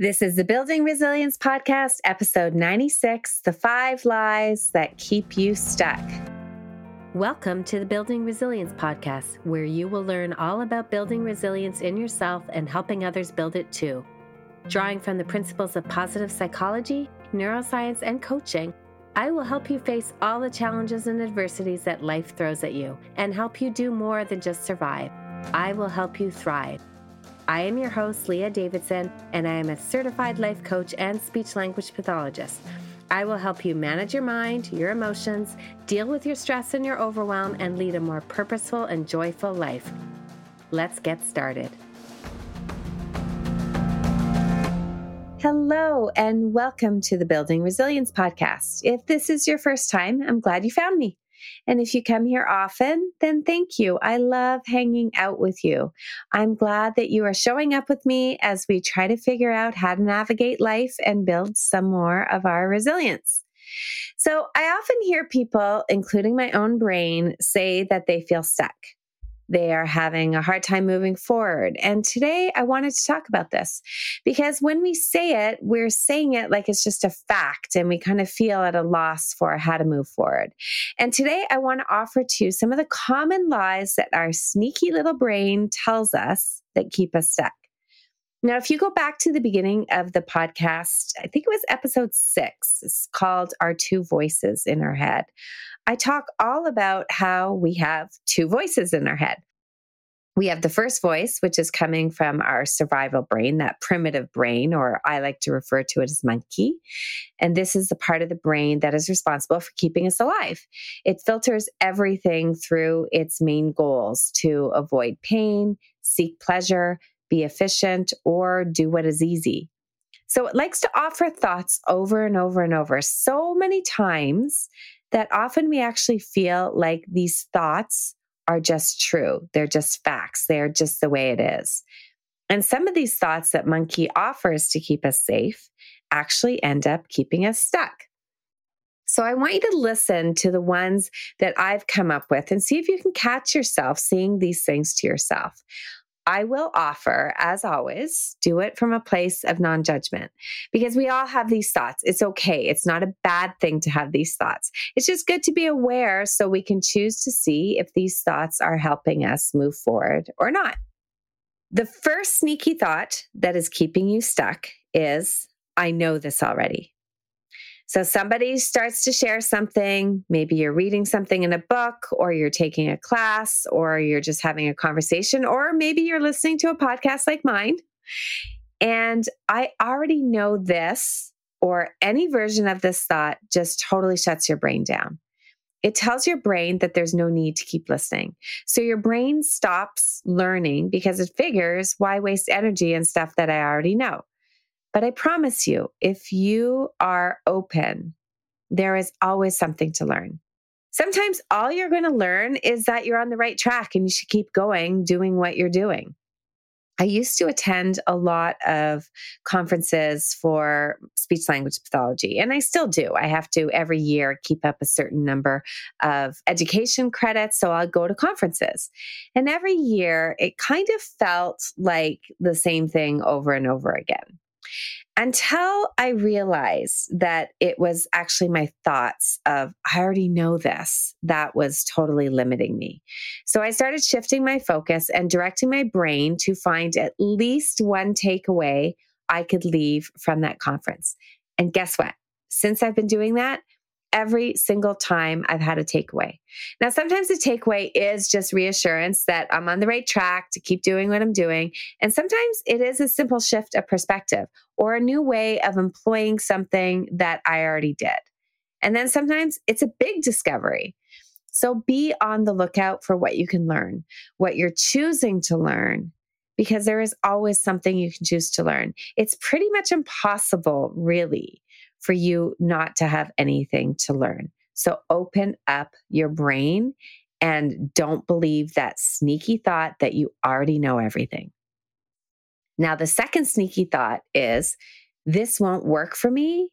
This is the Building Resilience Podcast, episode 96 The Five Lies That Keep You Stuck. Welcome to the Building Resilience Podcast, where you will learn all about building resilience in yourself and helping others build it too. Drawing from the principles of positive psychology, neuroscience, and coaching, I will help you face all the challenges and adversities that life throws at you and help you do more than just survive. I will help you thrive. I am your host, Leah Davidson, and I am a certified life coach and speech language pathologist. I will help you manage your mind, your emotions, deal with your stress and your overwhelm, and lead a more purposeful and joyful life. Let's get started. Hello, and welcome to the Building Resilience Podcast. If this is your first time, I'm glad you found me. And if you come here often, then thank you. I love hanging out with you. I'm glad that you are showing up with me as we try to figure out how to navigate life and build some more of our resilience. So, I often hear people, including my own brain, say that they feel stuck. They are having a hard time moving forward. And today I wanted to talk about this because when we say it, we're saying it like it's just a fact and we kind of feel at a loss for how to move forward. And today I want to offer to you some of the common lies that our sneaky little brain tells us that keep us stuck. Now, if you go back to the beginning of the podcast, I think it was episode six, it's called Our Two Voices in Our Head. I talk all about how we have two voices in our head. We have the first voice, which is coming from our survival brain, that primitive brain, or I like to refer to it as monkey. And this is the part of the brain that is responsible for keeping us alive. It filters everything through its main goals to avoid pain, seek pleasure, be efficient, or do what is easy. So it likes to offer thoughts over and over and over so many times that often we actually feel like these thoughts are just true. They're just facts. They're just the way it is. And some of these thoughts that Monkey offers to keep us safe actually end up keeping us stuck. So I want you to listen to the ones that I've come up with and see if you can catch yourself saying these things to yourself. I will offer, as always, do it from a place of non judgment because we all have these thoughts. It's okay. It's not a bad thing to have these thoughts. It's just good to be aware so we can choose to see if these thoughts are helping us move forward or not. The first sneaky thought that is keeping you stuck is I know this already. So somebody starts to share something. Maybe you're reading something in a book, or you're taking a class, or you're just having a conversation, or maybe you're listening to a podcast like mine. And I already know this, or any version of this thought just totally shuts your brain down. It tells your brain that there's no need to keep listening. So your brain stops learning because it figures why waste energy and stuff that I already know. But I promise you, if you are open, there is always something to learn. Sometimes all you're going to learn is that you're on the right track and you should keep going doing what you're doing. I used to attend a lot of conferences for speech language pathology, and I still do. I have to every year keep up a certain number of education credits. So I'll go to conferences. And every year it kind of felt like the same thing over and over again until I realized that it was actually my thoughts of, I already know this, that was totally limiting me. So I started shifting my focus and directing my brain to find at least one takeaway I could leave from that conference. And guess what? Since I've been doing that, every single time I've had a takeaway. Now, sometimes the takeaway is just reassurance that I'm on the right track to keep doing what I'm doing. And sometimes it is a simple shift of perspective or a new way of employing something that I already did. And then sometimes it's a big discovery. So be on the lookout for what you can learn, what you're choosing to learn, because there is always something you can choose to learn. It's pretty much impossible, really, for you not to have anything to learn. So open up your brain and don't believe that sneaky thought that you already know everything. Now, the second sneaky thought is this won't work for me,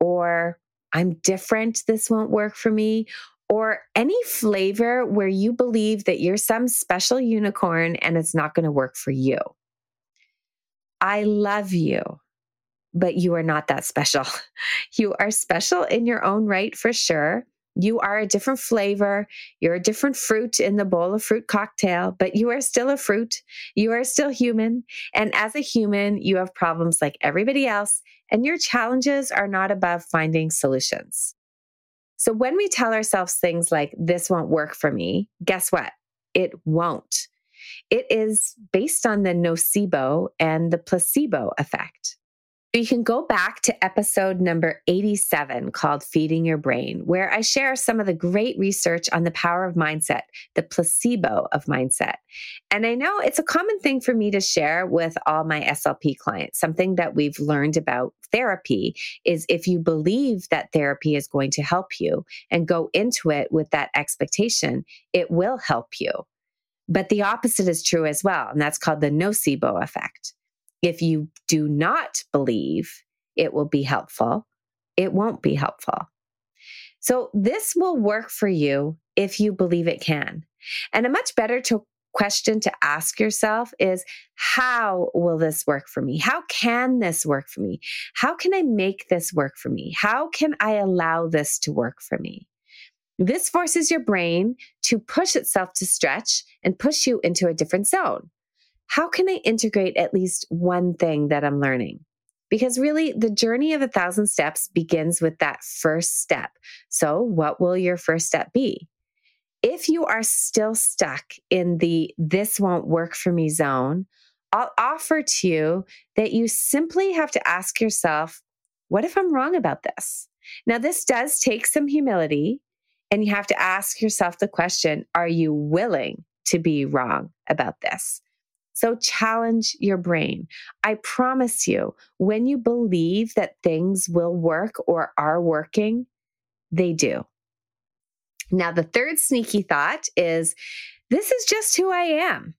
or I'm different, this won't work for me, or any flavor where you believe that you're some special unicorn and it's not going to work for you. I love you. But you are not that special. You are special in your own right for sure. You are a different flavor. You're a different fruit in the bowl of fruit cocktail, but you are still a fruit. You are still human. And as a human, you have problems like everybody else, and your challenges are not above finding solutions. So when we tell ourselves things like, this won't work for me, guess what? It won't. It is based on the nocebo and the placebo effect. You can go back to episode number 87 called Feeding Your Brain, where I share some of the great research on the power of mindset, the placebo of mindset. And I know it's a common thing for me to share with all my SLP clients. Something that we've learned about therapy is if you believe that therapy is going to help you and go into it with that expectation, it will help you. But the opposite is true as well, and that's called the nocebo effect. If you do not believe it will be helpful, it won't be helpful. So, this will work for you if you believe it can. And a much better to question to ask yourself is how will this work for me? How can this work for me? How can I make this work for me? How can I allow this to work for me? This forces your brain to push itself to stretch and push you into a different zone how can I integrate at least one thing that I'm learning? Because really, the journey of a thousand steps begins with that first step. So, what will your first step be? If you are still stuck in the this won't work for me zone, I'll offer to you that you simply have to ask yourself, what if I'm wrong about this? Now, this does take some humility, and you have to ask yourself the question Are you willing to be wrong about this? So challenge your brain. I promise you, when you believe that things will work or are working, they do. Now, the third sneaky thought is this is just who I am.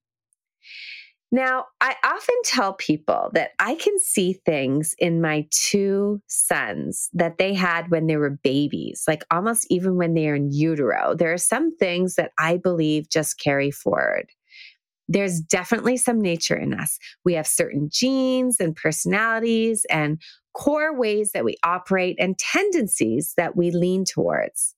Now, I often tell people that I can see things in my two sons that they had when they were babies, like almost even when they are in utero. There are some things that I believe just carry forward there's definitely some nature in us. We have certain genes and personalities and core ways that we operate and tendencies that we lean towards.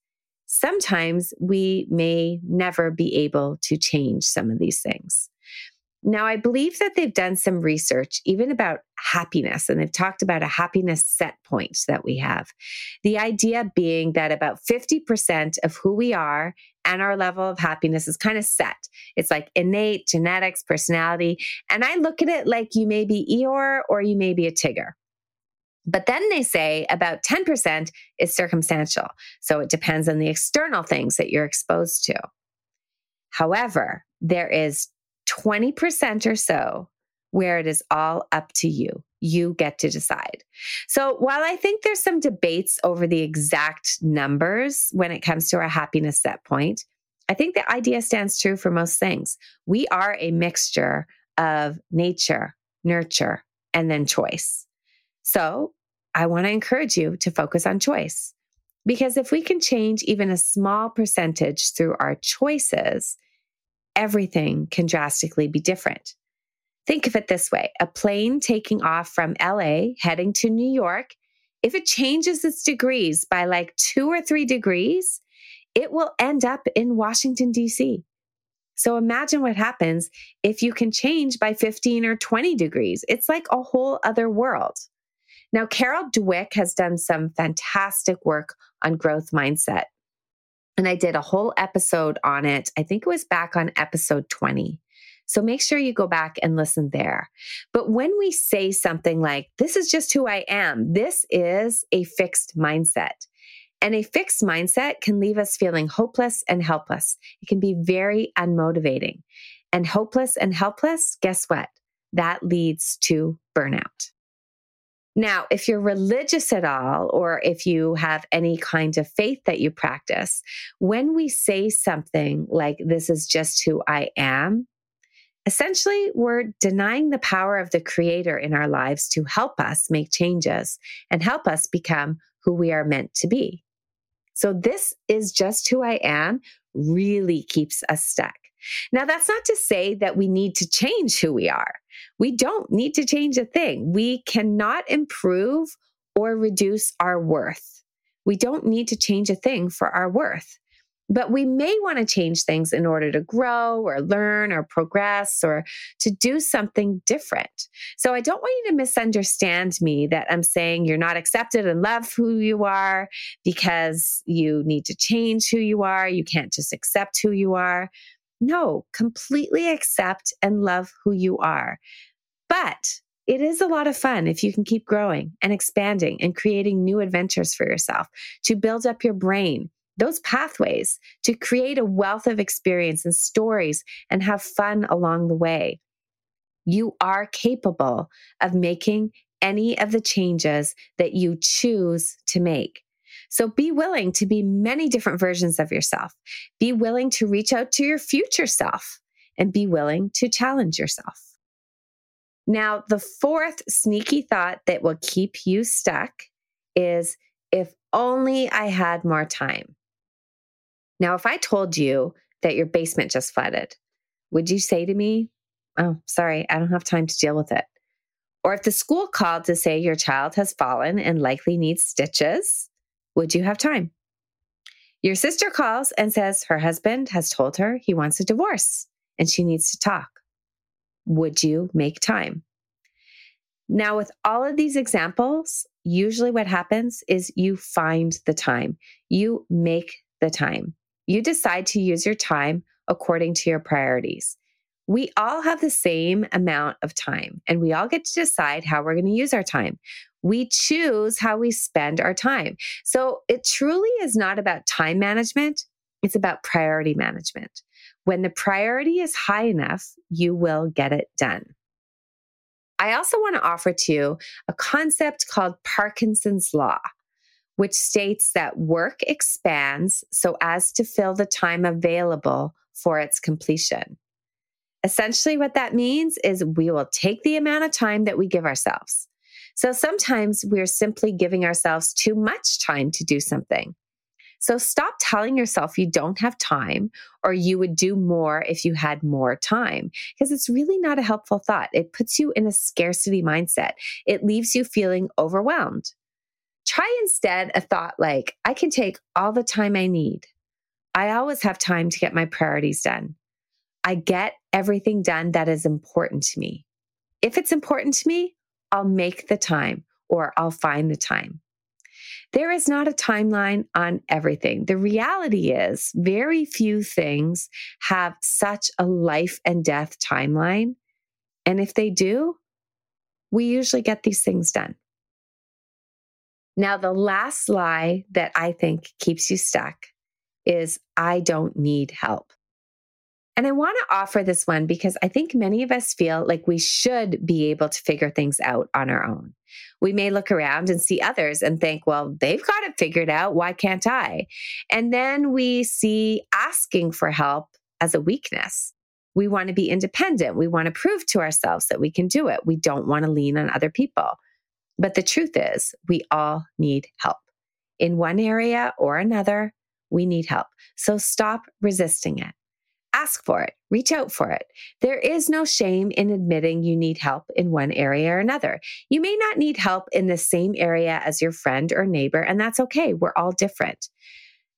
Sometimes we may never be able to change some of these things. Now, I believe that they've done some research even about happiness, and they've talked about a happiness set point that we have. The idea being that about 50% of who we are and our level of happiness is kind of set. It's like innate, genetics, personality. And I look at it like you may be Eeyore or you may be a Tigger. But then they say about 10% is circumstantial. So it depends on the external things that you're exposed to. However, there is 20% or so where it is all up to you. You get to decide. So while I think there's some debates over the exact numbers when it comes to our happiness set point, I think the idea stands true for most things. We are a mixture of nature, nurture, and then choice. So I want to encourage you to focus on choice. Because if we can change even a small percentage through our choices, everything can drastically be different. Think of it this way a plane taking off from LA heading to New York, if it changes its degrees by like two or three degrees, it will end up in Washington, D.C. So imagine what happens if you can change by 15 or 20 degrees. It's like a whole other world. Now, Carol Dweck has done some fantastic work on growth mindset. And I did a whole episode on it. I think it was back on episode 20. So make sure you go back and listen there. But when we say something like, this is just who I am, this is a fixed mindset. And a fixed mindset can leave us feeling hopeless and helpless. It can be very unmotivating. And hopeless and helpless, guess what? That leads to burnout. Now, if you're religious at all, or if you have any kind of faith that you practice, when we say something like, this is just who I am, essentially we're denying the power of the creator in our lives to help us make changes and help us become who we are meant to be. So, this is just who I am really keeps us stuck. Now, that's not to say that we need to change who we are. We don't need to change a thing. We cannot improve or reduce our worth. We don't need to change a thing for our worth. But we may want to change things in order to grow or learn or progress or to do something different. So I don't want you to misunderstand me that I'm saying you're not accepted and love who you are because you need to change who you are. You can't just accept who you are. No, completely accept and love who you are. But it is a lot of fun if you can keep growing and expanding and creating new adventures for yourself to build up your brain those pathways to create a wealth of experience and stories and have fun along the way. You are capable of making any of the changes that you choose to make. So be willing to be many different versions of yourself. Be willing to reach out to your future self and be willing to challenge yourself. Now, the fourth sneaky thought that will keep you stuck is if only I had more time. Now, if I told you that your basement just flooded, would you say to me, Oh, sorry, I don't have time to deal with it? Or if the school called to say your child has fallen and likely needs stitches, would you have time? Your sister calls and says her husband has told her he wants a divorce and she needs to talk. Would you make time? Now, with all of these examples, usually what happens is you find the time, you make the time. You decide to use your time according to your priorities. We all have the same amount of time and we all get to decide how we're going to use our time. We choose how we spend our time. So it truly is not about time management. It's about priority management. When the priority is high enough, you will get it done. I also want to offer to you a concept called Parkinson's Law which states that work expands so as to fill the time available for its completion. Essentially, what that means is we will take the amount of time that we give ourselves. So sometimes we're simply giving ourselves too much time to do something. So stop telling yourself you don't have time or you would do more if you had more time, because it's really not a helpful thought. It puts you in a scarcity mindset, it leaves you feeling overwhelmed. Try instead a thought like, I can take all the time I need. I always have time to get my priorities done. I get everything done that is important to me. If it's important to me, I'll make the time or I'll find the time. There is not a timeline on everything. The reality is, very few things have such a life and death timeline. And if they do, we usually get these things done. Now, the last lie that I think keeps you stuck is I don't need help. And I want to offer this one because I think many of us feel like we should be able to figure things out on our own. We may look around and see others and think, well, they've got it figured out. Why can't I? And then we see asking for help as a weakness. We want to be independent. We want to prove to ourselves that we can do it. We don't want to lean on other people. But the truth is, we all need help. In one area or another, we need help. So stop resisting it. Ask for it, reach out for it. There is no shame in admitting you need help in one area or another. You may not need help in the same area as your friend or neighbor, and that's okay. We're all different.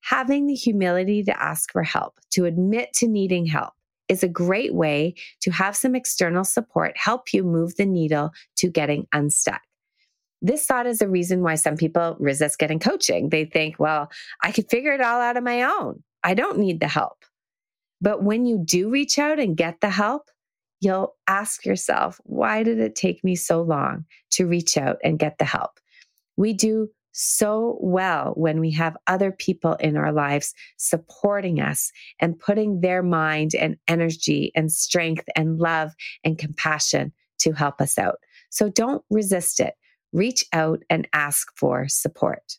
Having the humility to ask for help, to admit to needing help, is a great way to have some external support help you move the needle to getting unstuck. This thought is a reason why some people resist getting coaching. They think, well, I could figure it all out on my own. I don't need the help. But when you do reach out and get the help, you'll ask yourself, why did it take me so long to reach out and get the help? We do so well when we have other people in our lives supporting us and putting their mind and energy and strength and love and compassion to help us out. So don't resist it reach out and ask for support.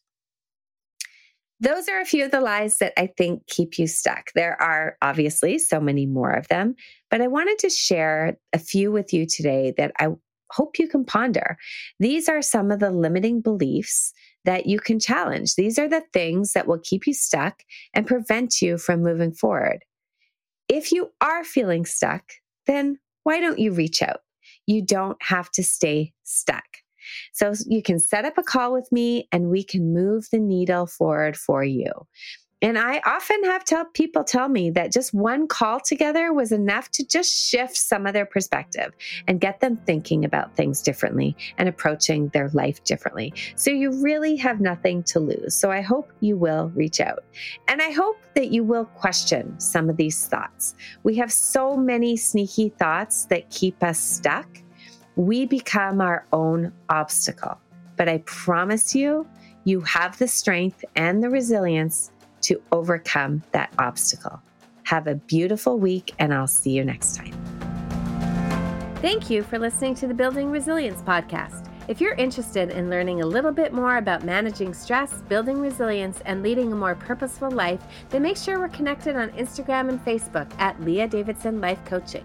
Those are a few of the lies that I think keep you stuck. There are obviously so many more of them, but I wanted to share a few with you today that I hope you can ponder. These are some of the limiting beliefs that you can challenge. These are the things that will keep you stuck and prevent you from moving forward. If you are feeling stuck, then why don't you reach out? You don't have to stay stuck. So you can set up a call with me and we can move the needle forward for you. And I often have tell people tell me that just one call together was enough to just shift some of their perspective and get them thinking about things differently and approaching their life differently. So you really have nothing to lose. So I hope you will reach out. And I hope that you will question some of these thoughts. We have so many sneaky thoughts that keep us stuck. We become our own obstacle. But I promise you, you have the strength and the resilience to overcome that obstacle. Have a beautiful week, and I'll see you next time. Thank you for listening to the Building Resilience podcast. If you're interested in learning a little bit more about managing stress, building resilience, and leading a more purposeful life, then make sure we're connected on Instagram and Facebook at Leah Davidson Life Coaching.